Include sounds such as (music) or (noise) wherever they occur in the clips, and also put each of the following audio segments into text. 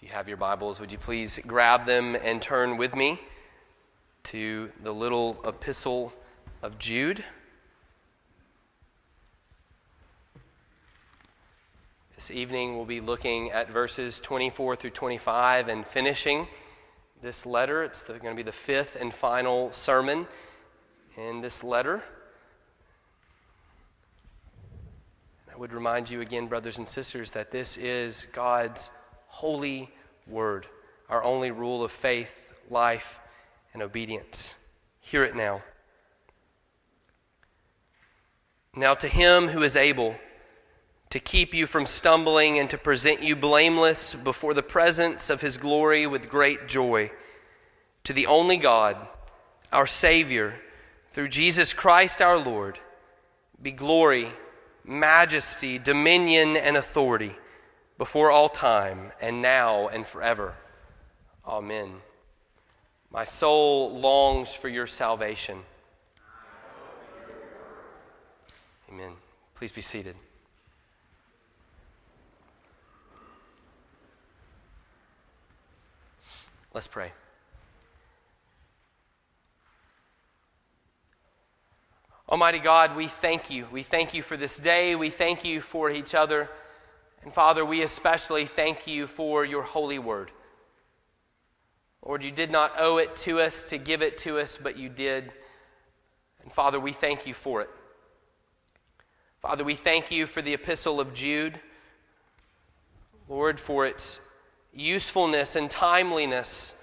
If you have your Bibles, would you please grab them and turn with me to the little epistle of Jude? This evening we'll be looking at verses 24 through 25 and finishing this letter. It's going to be the fifth and final sermon in this letter. I would remind you again, brothers and sisters, that this is God's holy word, our only rule of faith, life, and obedience. Hear it now. Now, to him who is able to keep you from stumbling and to present you blameless before the presence of his glory with great joy, to the only God, our Savior, through Jesus Christ our Lord, be glory, majesty, dominion, and authority before all time, and now and forever. Amen. My soul longs for your salvation. Amen. Please be seated. Let's pray. Almighty God, we thank you. We thank you for this day. We thank you for each other. And Father, we especially thank you for your holy word. Lord, you did not owe it to us to give it to us, but you did. And Father, we thank you for it. Father, we thank you for the epistle of Jude. Lord, for its usefulness and timeliness,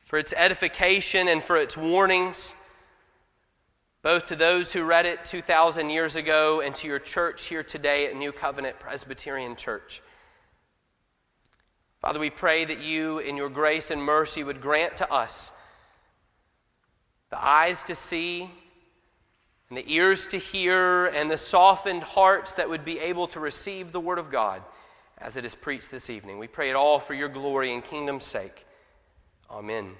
for its edification and for its warnings both to those who read it 2,000 years ago and to your church here today at New Covenant Presbyterian Church. Father, we pray that you, in your grace and mercy, would grant to us the eyes to see, and the ears to hear, and the softened hearts that would be able to receive the Word of God as it is preached this evening. We pray it all for your glory and kingdom's sake. Amen.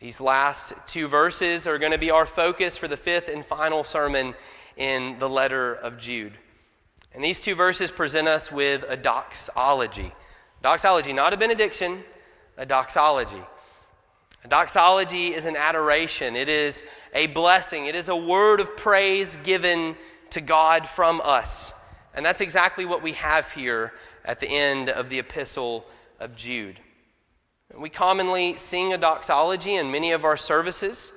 These last two verses are going to be our focus for the fifth and final sermon in the letter of Jude. And these two verses present us with a doxology. Doxology, not a benediction, a doxology. A doxology is an adoration, it is a blessing, it is a word of praise given to God from us. And that's exactly what we have here at the end of the epistle of Jude. We commonly sing a doxology in many of our services,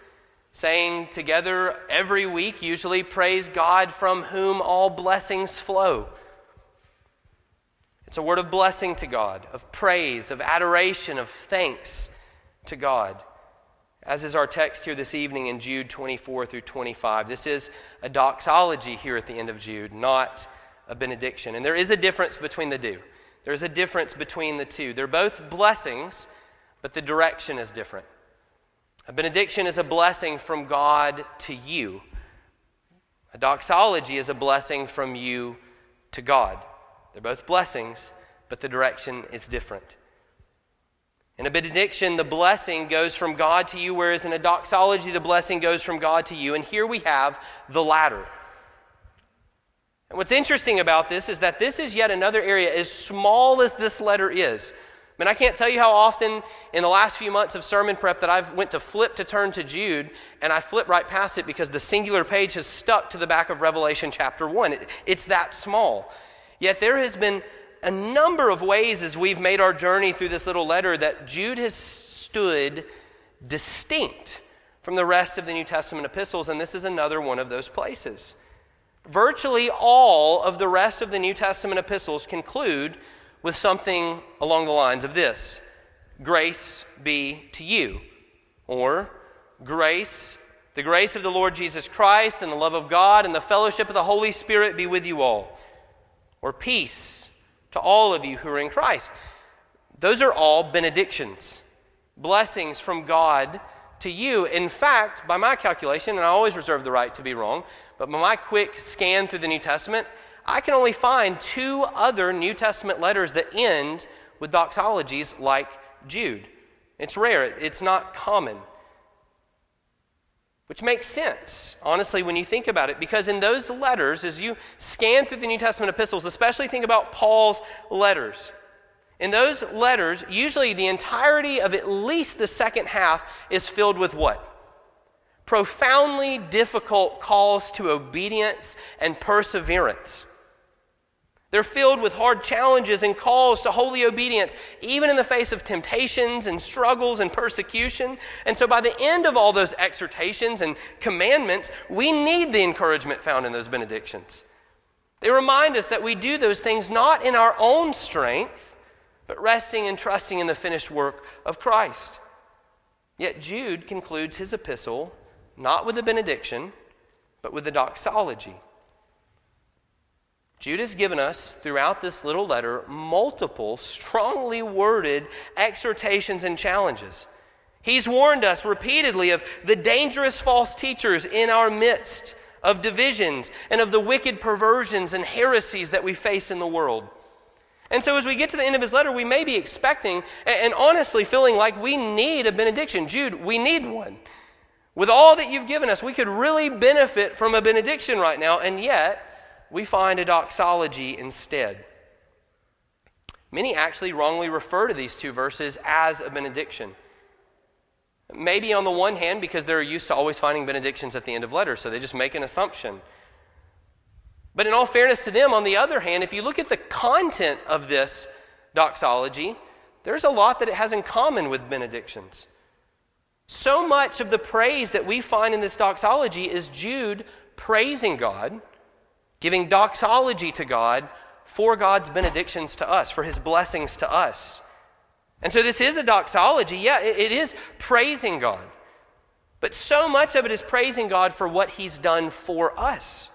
saying together every week, usually, Praise God from whom all blessings flow. It's a word of blessing to God, of praise, of adoration, of thanks to God. As is our text here this evening in Jude 24 through 25. This is a doxology here at the end of Jude, not a benediction. And there is a difference between the two. There's a difference between the two. They're both blessings but the direction is different. A benediction is a blessing from God to you. A doxology is a blessing from you to God. They're both blessings, but the direction is different. In a benediction, the blessing goes from God to you, whereas in a doxology, the blessing goes from God to you. And here we have the latter. And what's interesting about this is that this is yet another area, as small as this letter is, Mean, I can't tell you how often in the last few months of sermon prep that I've went to flip to turn to Jude, and I flip right past it because the singular page has stuck to the back of Revelation chapter 1. It, it's that small. Yet there has been a number of ways as we've made our journey through this little letter that Jude has stood distinct from the rest of the New Testament epistles, and this is another one of those places. Virtually all of the rest of the New Testament epistles conclude with something along the lines of this Grace be to you. Or, Grace, the grace of the Lord Jesus Christ and the love of God and the fellowship of the Holy Spirit be with you all. Or, Peace to all of you who are in Christ. Those are all benedictions, blessings from God to you. In fact, by my calculation, and I always reserve the right to be wrong, but by my quick scan through the New Testament, I can only find two other New Testament letters that end with doxologies like Jude. It's rare, it's not common. which makes sense, honestly, when you think about it, because in those letters, as you scan through the New Testament epistles, especially think about Paul's letters, in those letters, usually the entirety of at least the second half is filled with what? Profoundly difficult calls to obedience and perseverance. They're filled with hard challenges and calls to holy obedience, even in the face of temptations and struggles and persecution. And so, by the end of all those exhortations and commandments, we need the encouragement found in those benedictions. They remind us that we do those things not in our own strength, but resting and trusting in the finished work of Christ. Yet, Jude concludes his epistle not with a benediction, but with a doxology. Jude has given us throughout this little letter multiple strongly worded exhortations and challenges. He's warned us repeatedly of the dangerous false teachers in our midst, of divisions, and of the wicked perversions and heresies that we face in the world. And so, as we get to the end of his letter, we may be expecting and honestly feeling like we need a benediction. Jude, we need one. With all that you've given us, we could really benefit from a benediction right now, and yet, we find a doxology instead. Many actually wrongly refer to these two verses as a benediction. Maybe on the one hand, because they're used to always finding benedictions at the end of letters, so they just make an assumption. But in all fairness to them, on the other hand, if you look at the content of this doxology, there's a lot that it has in common with benedictions. So much of the praise that we find in this doxology is Jude praising God giving doxology to God for God's benedictions to us, for his blessings to us. And so this is a doxology. Yeah, it is praising God. But so much of it is praising God for what he's done for us.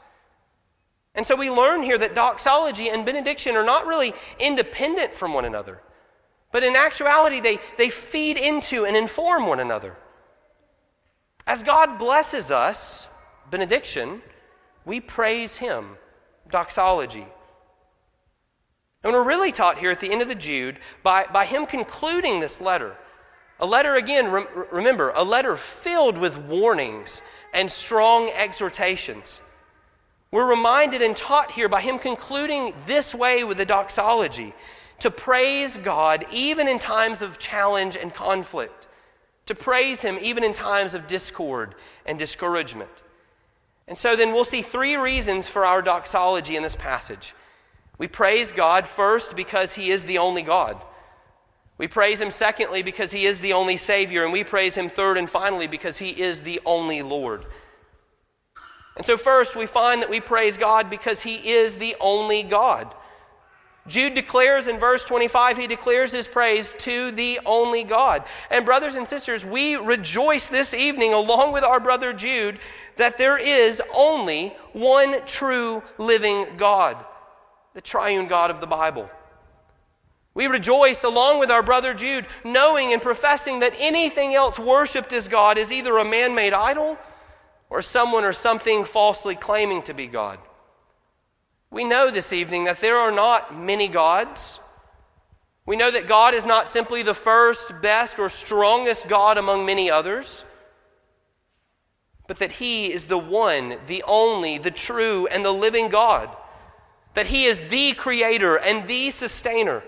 And so we learn here that doxology and benediction are not really independent from one another, but in actuality, they, they feed into and inform one another. As God blesses us, benediction, we praise him, doxology. And we're really taught here at the end of the Jude by, by him concluding this letter. A letter, again, re- remember, a letter filled with warnings and strong exhortations. We're reminded and taught here by him concluding this way with the doxology to praise God even in times of challenge and conflict, to praise him even in times of discord and discouragement. And so then we'll see three reasons for our doxology in this passage. We praise God first because He is the only God. We praise Him secondly because He is the only Savior. And we praise Him third and finally because He is the only Lord. And so, first, we find that we praise God because He is the only God. Jude declares in verse 25, he declares his praise to the only God. And, brothers and sisters, we rejoice this evening, along with our brother Jude, that there is only one true living God, the triune God of the Bible. We rejoice along with our brother Jude, knowing and professing that anything else worshiped as God is either a man made idol or someone or something falsely claiming to be God. We know this evening that there are not many gods. We know that God is not simply the first, best, or strongest God among many others, but that He is the one, the only, the true, and the living God. That He is the creator and the sustainer.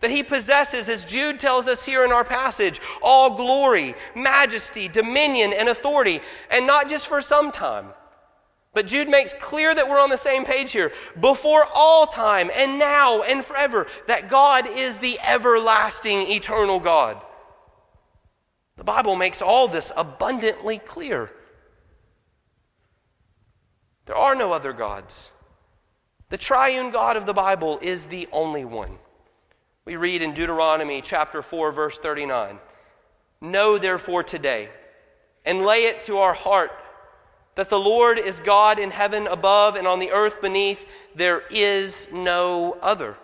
That He possesses, as Jude tells us here in our passage, all glory, majesty, dominion, and authority, and not just for some time but Jude makes clear that we're on the same page here. Before all time, and now, and forever, that God is the everlasting, eternal God. The Bible makes all this abundantly clear. There are no other gods. The triune God of the Bible is the only one. We read in Deuteronomy chapter 4, verse 39 Know therefore today, and lay it to our heart that the Lord is God in heaven above and on the earth beneath. There is no other.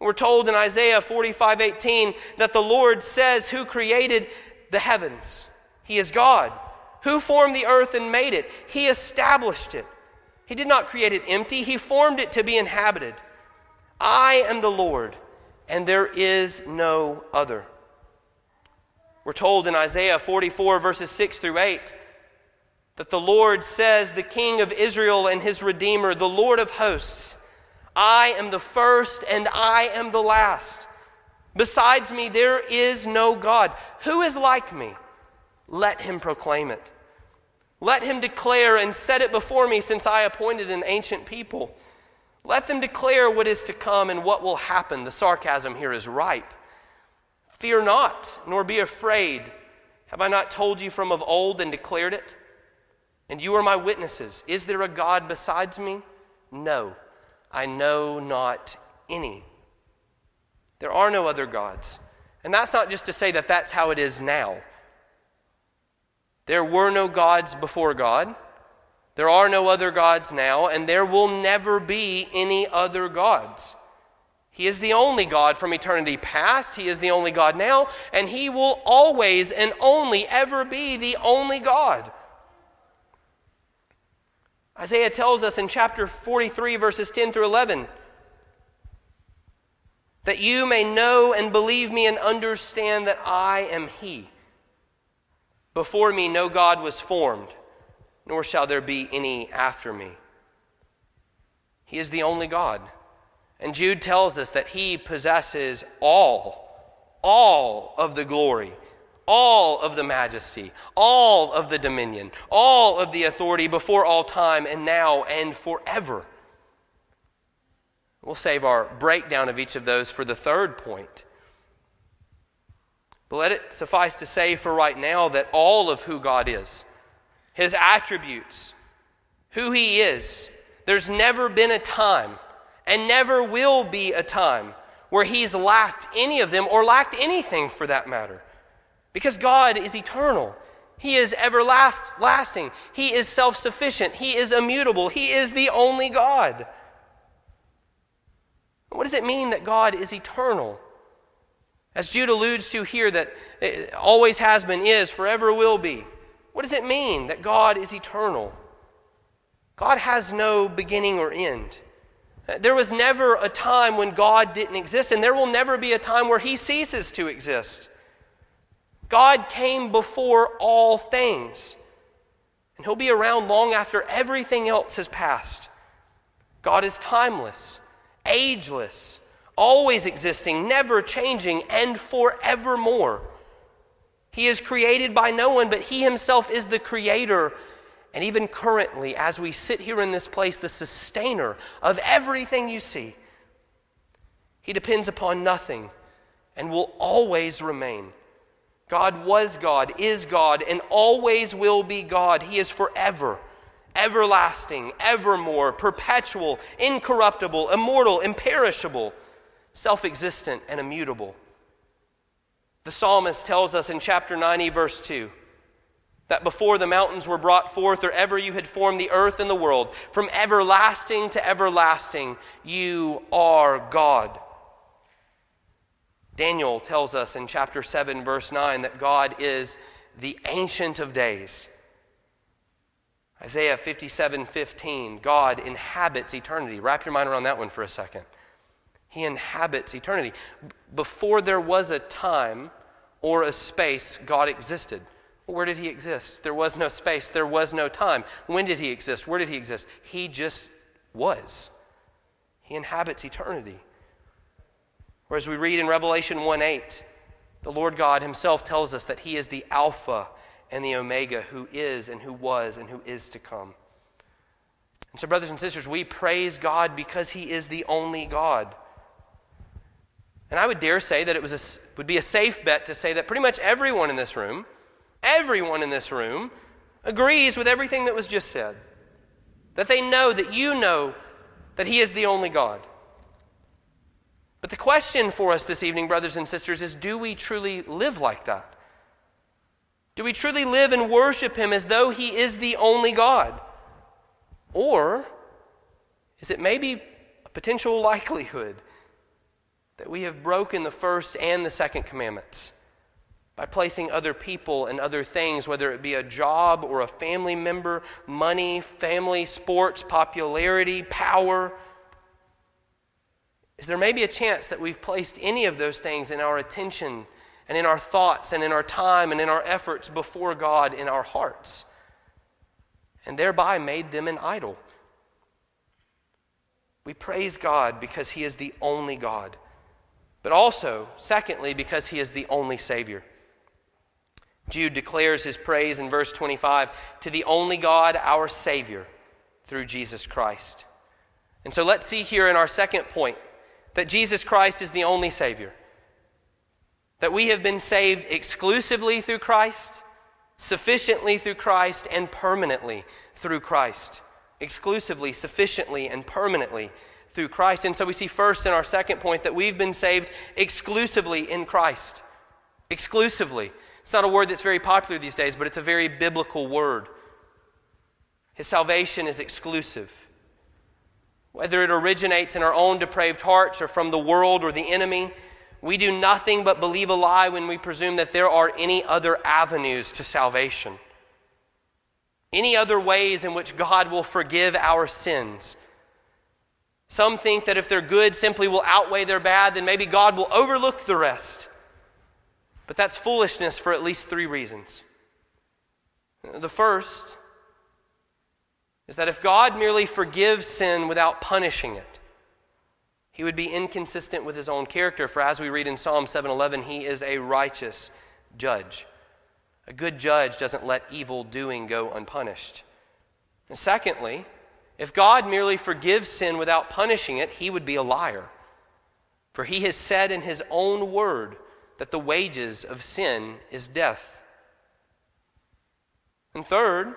We're told in Isaiah 45 18 that the Lord says, Who created the heavens? He is God. Who formed the earth and made it? He established it. He did not create it empty, He formed it to be inhabited. I am the Lord, and there is no other. We're told in Isaiah 44, verses 6 through 8, that the Lord says, the King of Israel and his Redeemer, the Lord of hosts, I am the first and I am the last. Besides me, there is no God. Who is like me? Let him proclaim it. Let him declare and set it before me, since I appointed an ancient people. Let them declare what is to come and what will happen. The sarcasm here is ripe. Fear not, nor be afraid. Have I not told you from of old and declared it? And you are my witnesses. Is there a God besides me? No, I know not any. There are no other gods. And that's not just to say that that's how it is now. There were no gods before God. There are no other gods now, and there will never be any other gods. He is the only God from eternity past. He is the only God now, and He will always and only ever be the only God. Isaiah tells us in chapter 43, verses 10 through 11, that you may know and believe me and understand that I am He. Before me, no God was formed, nor shall there be any after me. He is the only God. And Jude tells us that He possesses all, all of the glory all of the majesty, all of the dominion, all of the authority before all time and now and forever. We'll save our breakdown of each of those for the third point. But let it suffice to say for right now that all of who God is, his attributes, who he is, there's never been a time and never will be a time where he's lacked any of them or lacked anything for that matter. Because God is eternal. He is everlasting. He is self sufficient. He is immutable. He is the only God. What does it mean that God is eternal? As Jude alludes to here, that always has been, is, forever will be. What does it mean that God is eternal? God has no beginning or end. There was never a time when God didn't exist, and there will never be a time where he ceases to exist. God came before all things, and He'll be around long after everything else has passed. God is timeless, ageless, always existing, never changing, and forevermore. He is created by no one, but He Himself is the Creator. And even currently, as we sit here in this place, the sustainer of everything you see. He depends upon nothing and will always remain. God was God, is God, and always will be God. He is forever, everlasting, evermore, perpetual, incorruptible, immortal, imperishable, self existent, and immutable. The psalmist tells us in chapter 90, verse 2 that before the mountains were brought forth, or ever you had formed the earth and the world, from everlasting to everlasting, you are God. Daniel tells us in chapter 7, verse 9, that God is the Ancient of Days. Isaiah 57 15, God inhabits eternity. Wrap your mind around that one for a second. He inhabits eternity. Before there was a time or a space, God existed. Where did he exist? There was no space, there was no time. When did he exist? Where did he exist? He just was. He inhabits eternity. Or as we read in Revelation 1 8, the Lord God Himself tells us that He is the Alpha and the Omega, who is and who was and who is to come. And so, brothers and sisters, we praise God because He is the only God. And I would dare say that it was a, would be a safe bet to say that pretty much everyone in this room, everyone in this room, agrees with everything that was just said. That they know, that you know, that He is the only God. But the question for us this evening, brothers and sisters, is do we truly live like that? Do we truly live and worship Him as though He is the only God? Or is it maybe a potential (laughs) likelihood that we have broken the first and the second commandments by placing other people and other things, whether it be a job or a family member, money, family, sports, popularity, power? Is there may be a chance that we've placed any of those things in our attention and in our thoughts and in our time and in our efforts before God in our hearts. and thereby made them an idol. We praise God because He is the only God, but also, secondly, because He is the only Savior. Jude declares his praise in verse 25 to the only God, our Savior, through Jesus Christ. And so let's see here in our second point that Jesus Christ is the only Savior. That we have been saved exclusively through Christ, sufficiently through Christ, and permanently through Christ. Exclusively, sufficiently, and permanently through Christ. And so we see first in our second point that we've been saved exclusively in Christ. Exclusively. It's not a word that's very popular these days, but it's a very biblical word. His salvation is exclusive. Whether it originates in our own depraved hearts or from the world or the enemy, we do nothing but believe a lie when we presume that there are any other avenues to salvation, any other ways in which God will forgive our sins. Some think that if their good simply will outweigh their bad, then maybe God will overlook the rest. But that's foolishness for at least three reasons. The first is that if God merely forgives sin without punishing it, he would be inconsistent with his own character, for as we read in Psalm 7:11, he is a righteous judge. A good judge doesn't let evil doing go unpunished. And secondly, if God merely forgives sin without punishing it, he would be a liar. For he has said in his own word that the wages of sin is death. And third,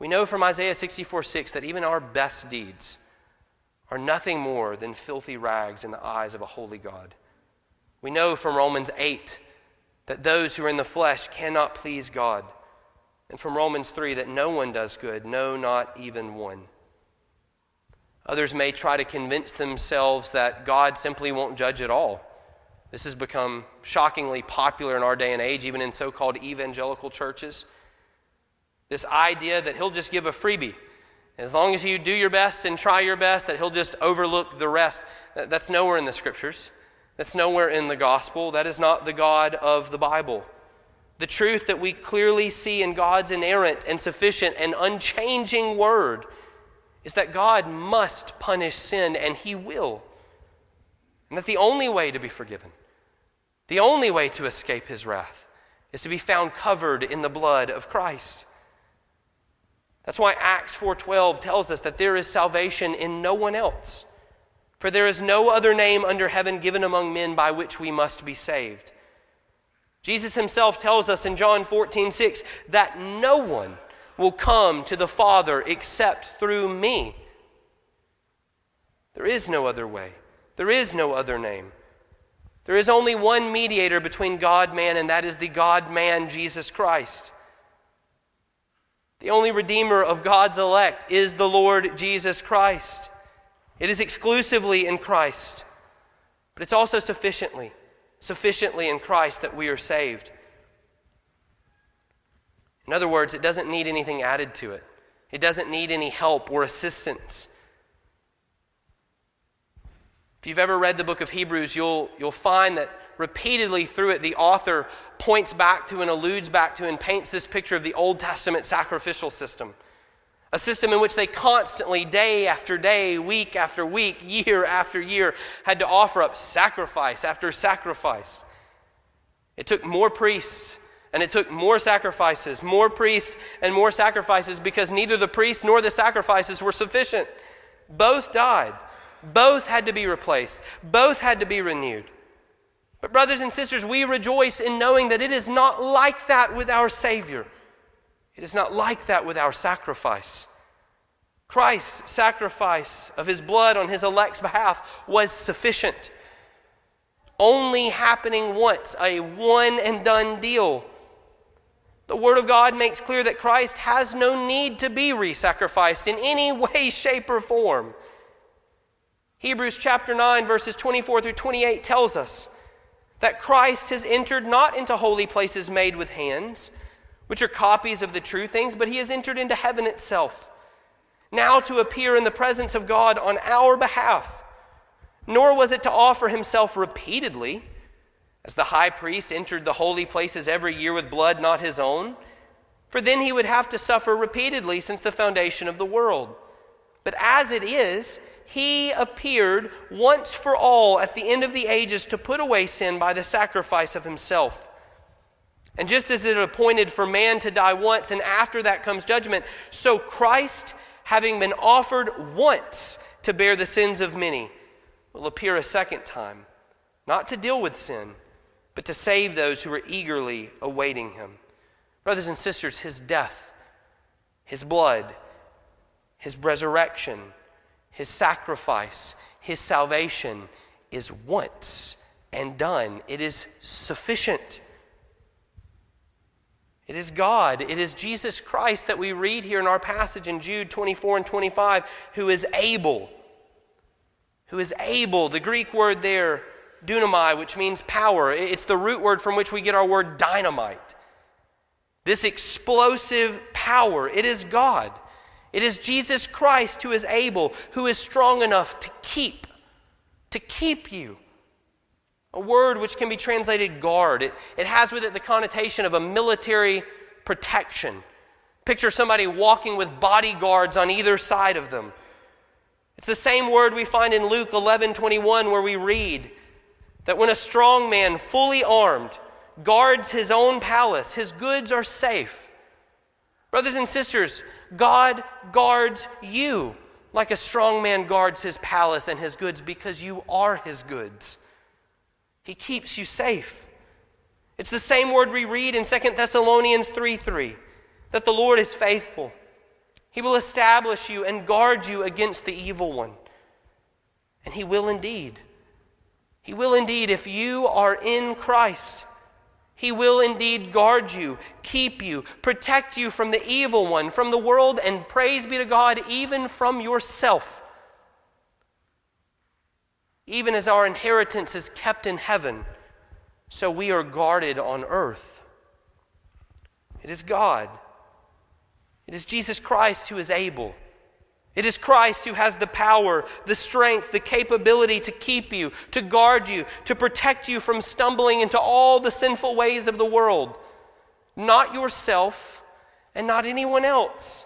we know from Isaiah 64 6 that even our best deeds, are nothing more than filthy rags in the eyes of a holy God. We know from Romans 8 that those who are in the flesh cannot please God. And from Romans 3 that no one does good, no, not even one. Others may try to convince themselves that God simply won't judge at all. This has become shockingly popular in our day and age, even in so called evangelical churches. This idea that He'll just give a freebie as long as you do your best and try your best, that He'll just overlook the rest. That's nowhere in the Scriptures. That's nowhere in the gospel. That is not the God of the Bible. The truth that we clearly see in God's inerrant and sufficient and unchanging word is that God must punish sin, and He will. And that the only way to be forgiven, the only way to escape His wrath, is to be found covered in the blood of Christ. That's why Acts 4:12 tells us that there is salvation in no one else. For there is no other name under heaven given among men by which we must be saved. Jesus himself tells us in John 14:6 that no one will come to the Father except through me. There is no other way. There is no other name. There is only one mediator between God man and that is the God man Jesus Christ. The only Redeemer of God's elect is the Lord Jesus Christ. It is exclusively in Christ, but it's also sufficiently, sufficiently in Christ that we are saved. In other words, it doesn't need anything added to it, it doesn't need any help or assistance. If you've ever read the book of Hebrews, you'll, you'll find that repeatedly through it, the author points back to and alludes back to and paints this picture of the Old Testament sacrificial system. A system in which they constantly, day after day, week after week, year after year, had to offer up sacrifice after sacrifice. It took more priests and it took more sacrifices, more priests and more sacrifices because neither the priests nor the sacrifices were sufficient. Both died. Both had to be replaced. Both had to be renewed. But, brothers and sisters, we rejoice in knowing that it is not like that with our Savior. It is not like that with our sacrifice. Christ's sacrifice of his blood on his elect's behalf was sufficient. Only happening once, a one and done deal. The Word of God makes clear that Christ has no need to be re sacrificed in any (laughs) way, shape, or form. Hebrews chapter 9, verses 24 through 28 tells us that Christ has entered not into holy places made with hands, which are copies of the true things, but he has entered into heaven itself, now to appear in the presence of God on our behalf. Nor was it to offer himself repeatedly, as the high priest entered the holy places every year with blood not his own. For then he would have to suffer repeatedly since the foundation of the world. But as it is, he appeared once for all at the end of the ages to put away sin by the sacrifice of himself. And just as it appointed for man to die once, and after that comes judgment, so Christ, having been offered once to bear the sins of many, will appear a second time, not to deal with sin, but to save those who are eagerly awaiting him. Brothers and sisters, his death, his blood, his resurrection, his sacrifice, his salvation is once and done. It is sufficient. It is God, it is Jesus Christ that we read here in our passage in Jude 24 and 25 who is able. Who is able. The Greek word there, dunamai, which means power, it's the root word from which we get our word dynamite. This explosive power, it is God. It is Jesus Christ who is able, who is strong enough to keep, to keep you. A word which can be translated guard. It, it has with it the connotation of a military protection. Picture somebody walking with bodyguards on either side of them. It's the same word we find in Luke 11 21, where we read that when a strong man, fully armed, guards his own palace, his goods are safe. Brothers and sisters, God guards you like a strong man guards his palace and his goods because you are his goods. He keeps you safe. It's the same word we read in 2 Thessalonians 3 3 that the Lord is faithful. He will establish you and guard you against the evil one. And he will indeed. He will indeed if you are in Christ. He will indeed guard you, keep you, protect you from the evil one, from the world, and praise be to God, even from yourself. Even as our inheritance is kept in heaven, so we are guarded on earth. It is God, it is Jesus Christ who is able. It is Christ who has the power, the strength, the capability to keep you, to guard you, to protect you from stumbling into all the sinful ways of the world. Not yourself and not anyone else.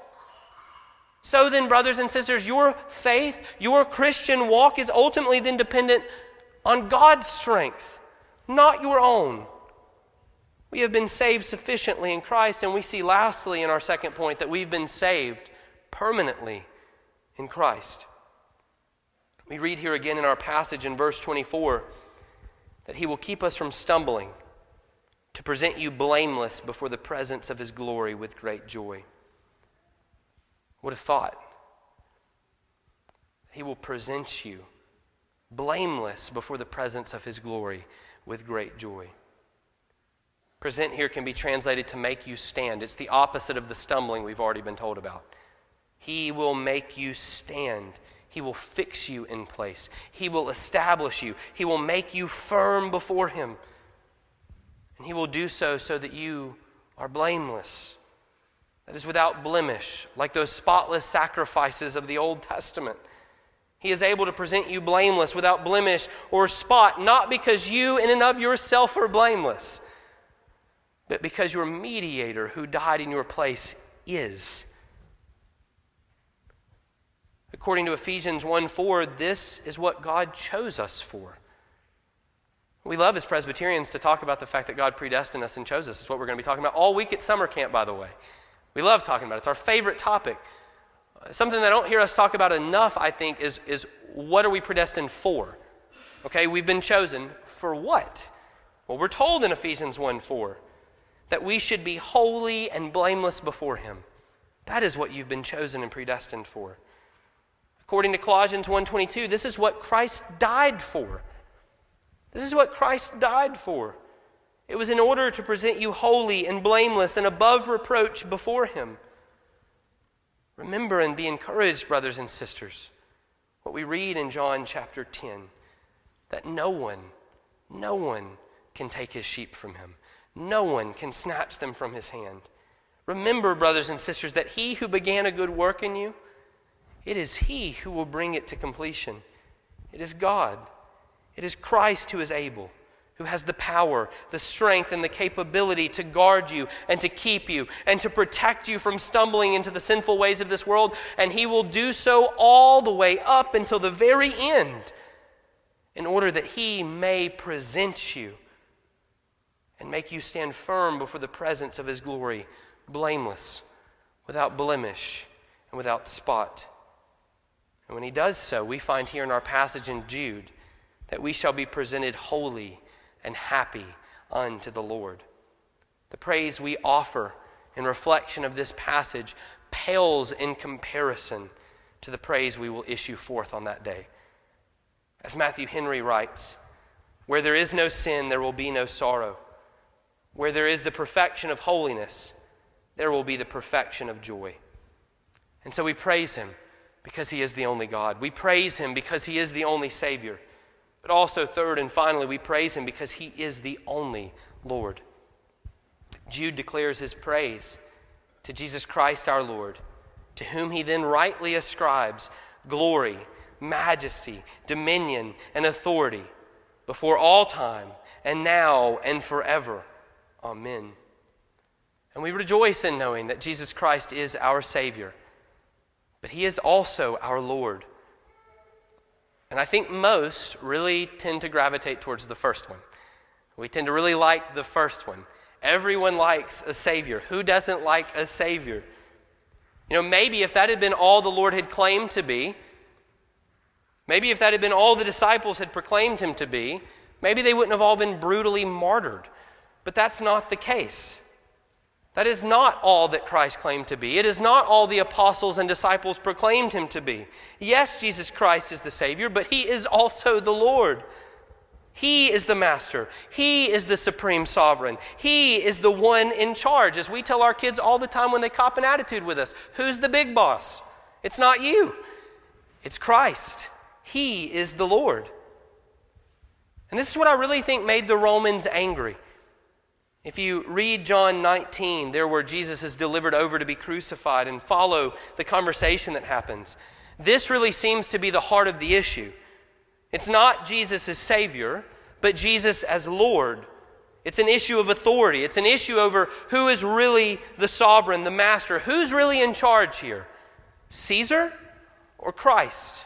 So then, brothers and sisters, your faith, your Christian walk is ultimately then dependent on God's strength, not your own. We have been saved sufficiently in Christ, and we see lastly in our second point that we've been saved permanently in Christ. We read here again in our passage in verse 24 that he will keep us from stumbling to present you blameless before the presence of his glory with great joy. What a thought. He will present you blameless before the presence of his glory with great joy. Present here can be translated to make you stand. It's the opposite of the stumbling we've already been told about. He will make you stand. He will fix you in place. He will establish you. He will make you firm before Him. And He will do so so that you are blameless. That is without blemish, like those spotless sacrifices of the Old Testament. He is able to present you blameless, without blemish or spot, not because you in and of yourself are blameless, but because your mediator who died in your place is. According to Ephesians 1 4, this is what God chose us for. We love as Presbyterians to talk about the fact that God predestined us and chose us. It's what we're going to be talking about all week at summer camp, by the way. We love talking about it. It's our favorite topic. Something that I don't hear us talk about enough, I think, is, is what are we predestined for? Okay, we've been chosen for what? Well, we're told in Ephesians 1 4 that we should be holy and blameless before Him. That is what you've been chosen and predestined for. According to Colossians 1:22, this is what Christ died for. This is what Christ died for. It was in order to present you holy and blameless and above reproach before him. Remember and be encouraged, brothers and sisters, what we read in John chapter 10 that no one, no one can take his sheep from him. No one can snatch them from his hand. Remember, brothers and sisters, that he who began a good work in you it is He who will bring it to completion. It is God. It is Christ who is able who has the power, the strength, and the capability to guard you and to keep you and to protect you from stumbling into the sinful ways of this world. And He will do so all the way up until the very end in order that He may present you and make you stand firm before the presence of His glory, blameless, without blemish, and without spot. And when He does so, we find here in our passage in Jude that we shall be presented holy and happy unto the Lord. The praise we offer in reflection of this passage pales in comparison to the praise we will issue forth on that day. As Matthew Henry writes, where there is no sin, there will be no sorrow. Where there is the perfection of holiness, there will be the perfection of joy. And so we praise him because he is the only God. We praise him because he is the only Savior. But also, third and finally, we praise him because he is the only Lord. Jude declares his praise to Jesus Christ our Lord, to whom he then rightly ascribes glory, majesty, dominion, and authority before all time, and now and forever. Amen. And we rejoice in knowing that Jesus Christ is our Savior, but he is also our Lord. And I think most really tend to gravitate towards the first one. We tend to really like the first one. Everyone likes a Savior. Who doesn't like a Savior? You know, maybe if that had been all the Lord had claimed to be, maybe if that had been all the disciples had proclaimed him to be, maybe they wouldn't have all been brutally martyred. But that's not the case. That is not all that Christ claimed to be. It is not all the apostles and disciples proclaimed him to be. Yes, Jesus Christ is the Savior, but he is also the Lord. He is the master. He is the supreme sovereign. He is the one in charge. As we tell our kids all the time when they cop an attitude with us who's the big boss? It's not you, it's Christ. He is the Lord. And this is what I really think made the Romans angry. If you read John 19, there where Jesus is delivered over to be crucified, and follow the conversation that happens, this really seems to be the heart of the issue. It's not Jesus as Savior, but Jesus as Lord. It's an issue of authority. It's an issue over who is really the sovereign, the master. Who's really in charge here? Caesar or Christ?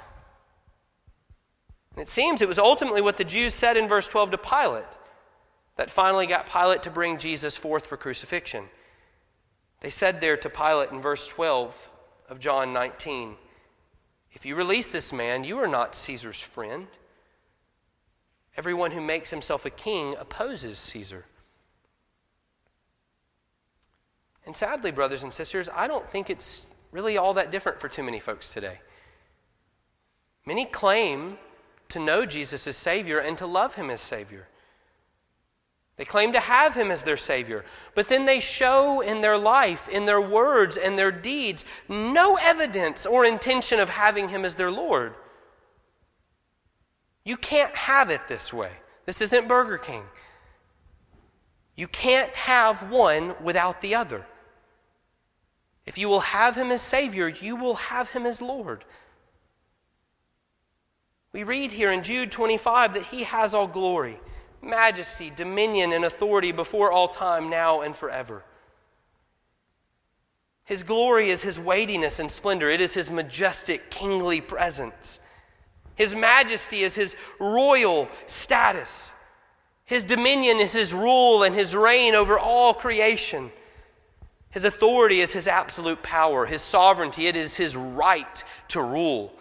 It seems it was ultimately what the Jews said in verse 12 to Pilate that finally got Pilate to bring Jesus forth for crucifixion. They said there to Pilate in verse 12 of John 19 If you release this man, you are not Caesar's friend. Everyone who makes himself a king opposes Caesar. And sadly, brothers and sisters, I don't think it's really all that different for too many folks today. Many claim to know Jesus as Savior and to love Him as Savior. They claim to have him as their Savior, but then they show in their life, in their words, and their deeds, no evidence or intention of having him as their Lord. You can't have it this way. This isn't Burger King. You can't have one without the other. If you will have him as Savior, you will have him as Lord. We read here in Jude 25 that he has all glory majesty, dominion, and authority before all time, now and forever. His glory is his weightiness and splendor, it is his majestic, kingly presence. His majesty is his royal status. His dominion is his rule and his reign over all creation. His authority is his absolute power. His sovereignty, it is his right to rule.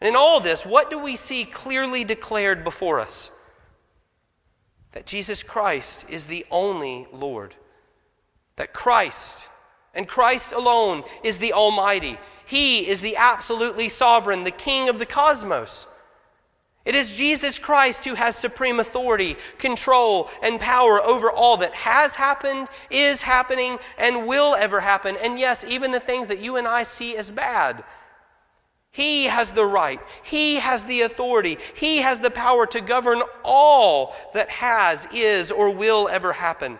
And in all this, what do we see clearly declared before us? That Jesus Christ is the only Lord. That Christ and Christ alone is the Almighty. He is the absolutely sovereign, the King of the cosmos. It is Jesus Christ who has supreme authority, control, and power over all that has happened, is happening, and will ever happen. And yes, even the things that you and I see as bad. He has the right, He has the authority, He has the power to govern all that has, is, or will ever happen.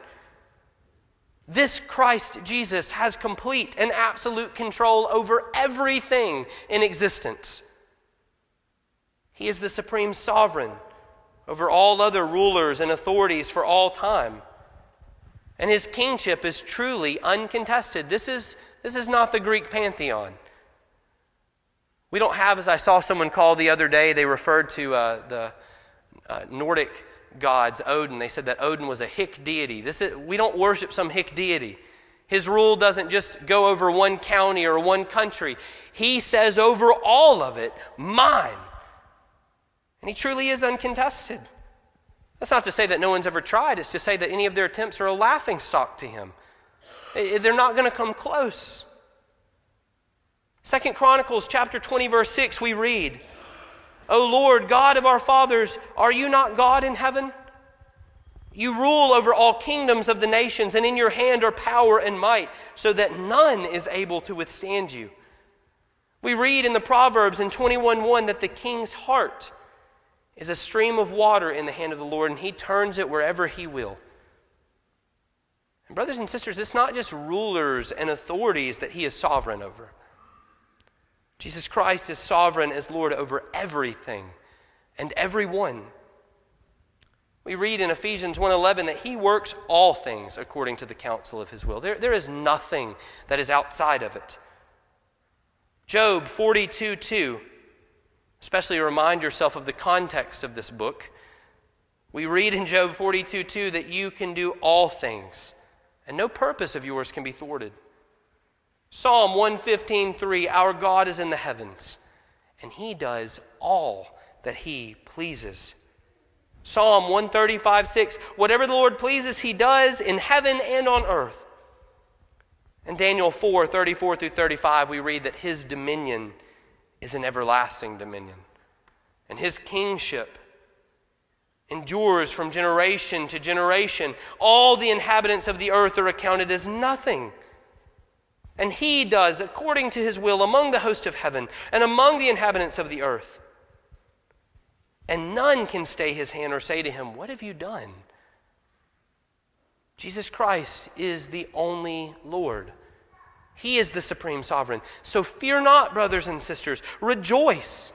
This Christ Jesus has complete and absolute control over everything in existence. He is the supreme sovereign over all other rulers and authorities for all time. And his kingship is truly uncontested. This is, this is not the Greek pantheon. We don't have, as I saw someone call the other day, they referred to uh, the uh, Nordic gods, Odin. They said that Odin was a hick deity. This is, we don't worship some hick deity. His rule doesn't just go over one county or one country. He says over all of it, mine. And he truly is uncontested. That's not to say that no one's ever tried, it's to say that any of their attempts are a laughing stock to him. They're not going to come close. Second Chronicles chapter 20 verse 6 we read, "O Lord, God of our fathers, are you not God in heaven? You rule over all kingdoms of the nations, and in your hand are power and might, so that none is able to withstand you." We read in the Proverbs in 21:1 that the king's heart is a stream of water in the hand of the Lord, and He turns it wherever He will. And brothers and sisters, it's not just rulers and authorities that He is sovereign over. Jesus Christ is sovereign as Lord over everything and everyone. We read in Ephesians 1:11 that he works all things according to the counsel of his will. There, there is nothing that is outside of it. Job 42 2 Especially remind yourself of the context of this book. We read in Job 42 2 that you can do all things, and no purpose of yours can be thwarted. Psalm 115 3 Our God is in the heavens, and he does all that he pleases. Psalm 135 6 Whatever the Lord pleases, he does in heaven and on earth. In Daniel 4 34 through 35, we read that his dominion is an everlasting dominion. And his kingship endures from generation to generation. All the inhabitants of the earth are accounted as nothing. And he does according to his will among the host of heaven and among the inhabitants of the earth. And none can stay his hand or say to him, What have you done? Jesus Christ is the only Lord. He is the supreme sovereign. So fear not, brothers and sisters. Rejoice.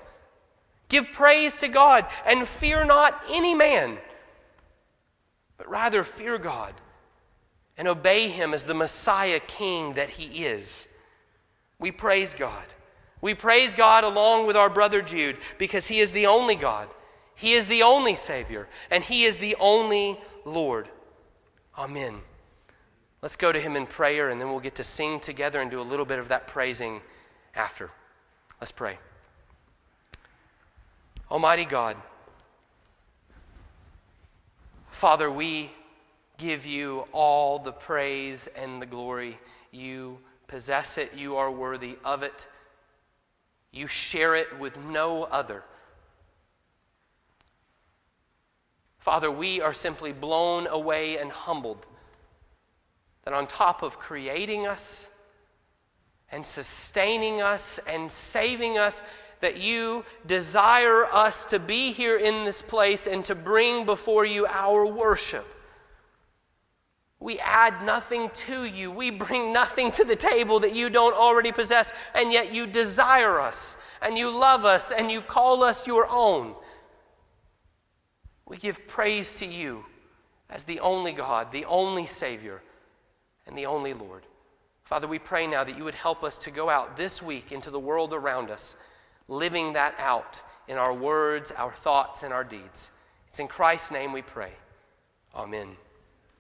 Give praise to God and fear not any man, but rather fear God and obey him as the Messiah King that he is. We praise God. We praise God along with our brother Jude because he is the only God, he is the only Savior, and he is the only Lord. Amen. Let's go to him in prayer, and then we'll get to sing together and do a little bit of that praising after. Let's pray. Almighty God, Father, we give you all the praise and the glory. You possess it, you are worthy of it. You share it with no other. Father, we are simply blown away and humbled that on top of creating us and sustaining us and saving us, that you desire us to be here in this place and to bring before you our worship. We add nothing to you. We bring nothing to the table that you don't already possess, and yet you desire us, and you love us, and you call us your own. We give praise to you as the only God, the only Savior and the only Lord. Father, we pray now that you would help us to go out this week into the world around us, living that out in our words, our thoughts, and our deeds. It's in Christ's name we pray. Amen.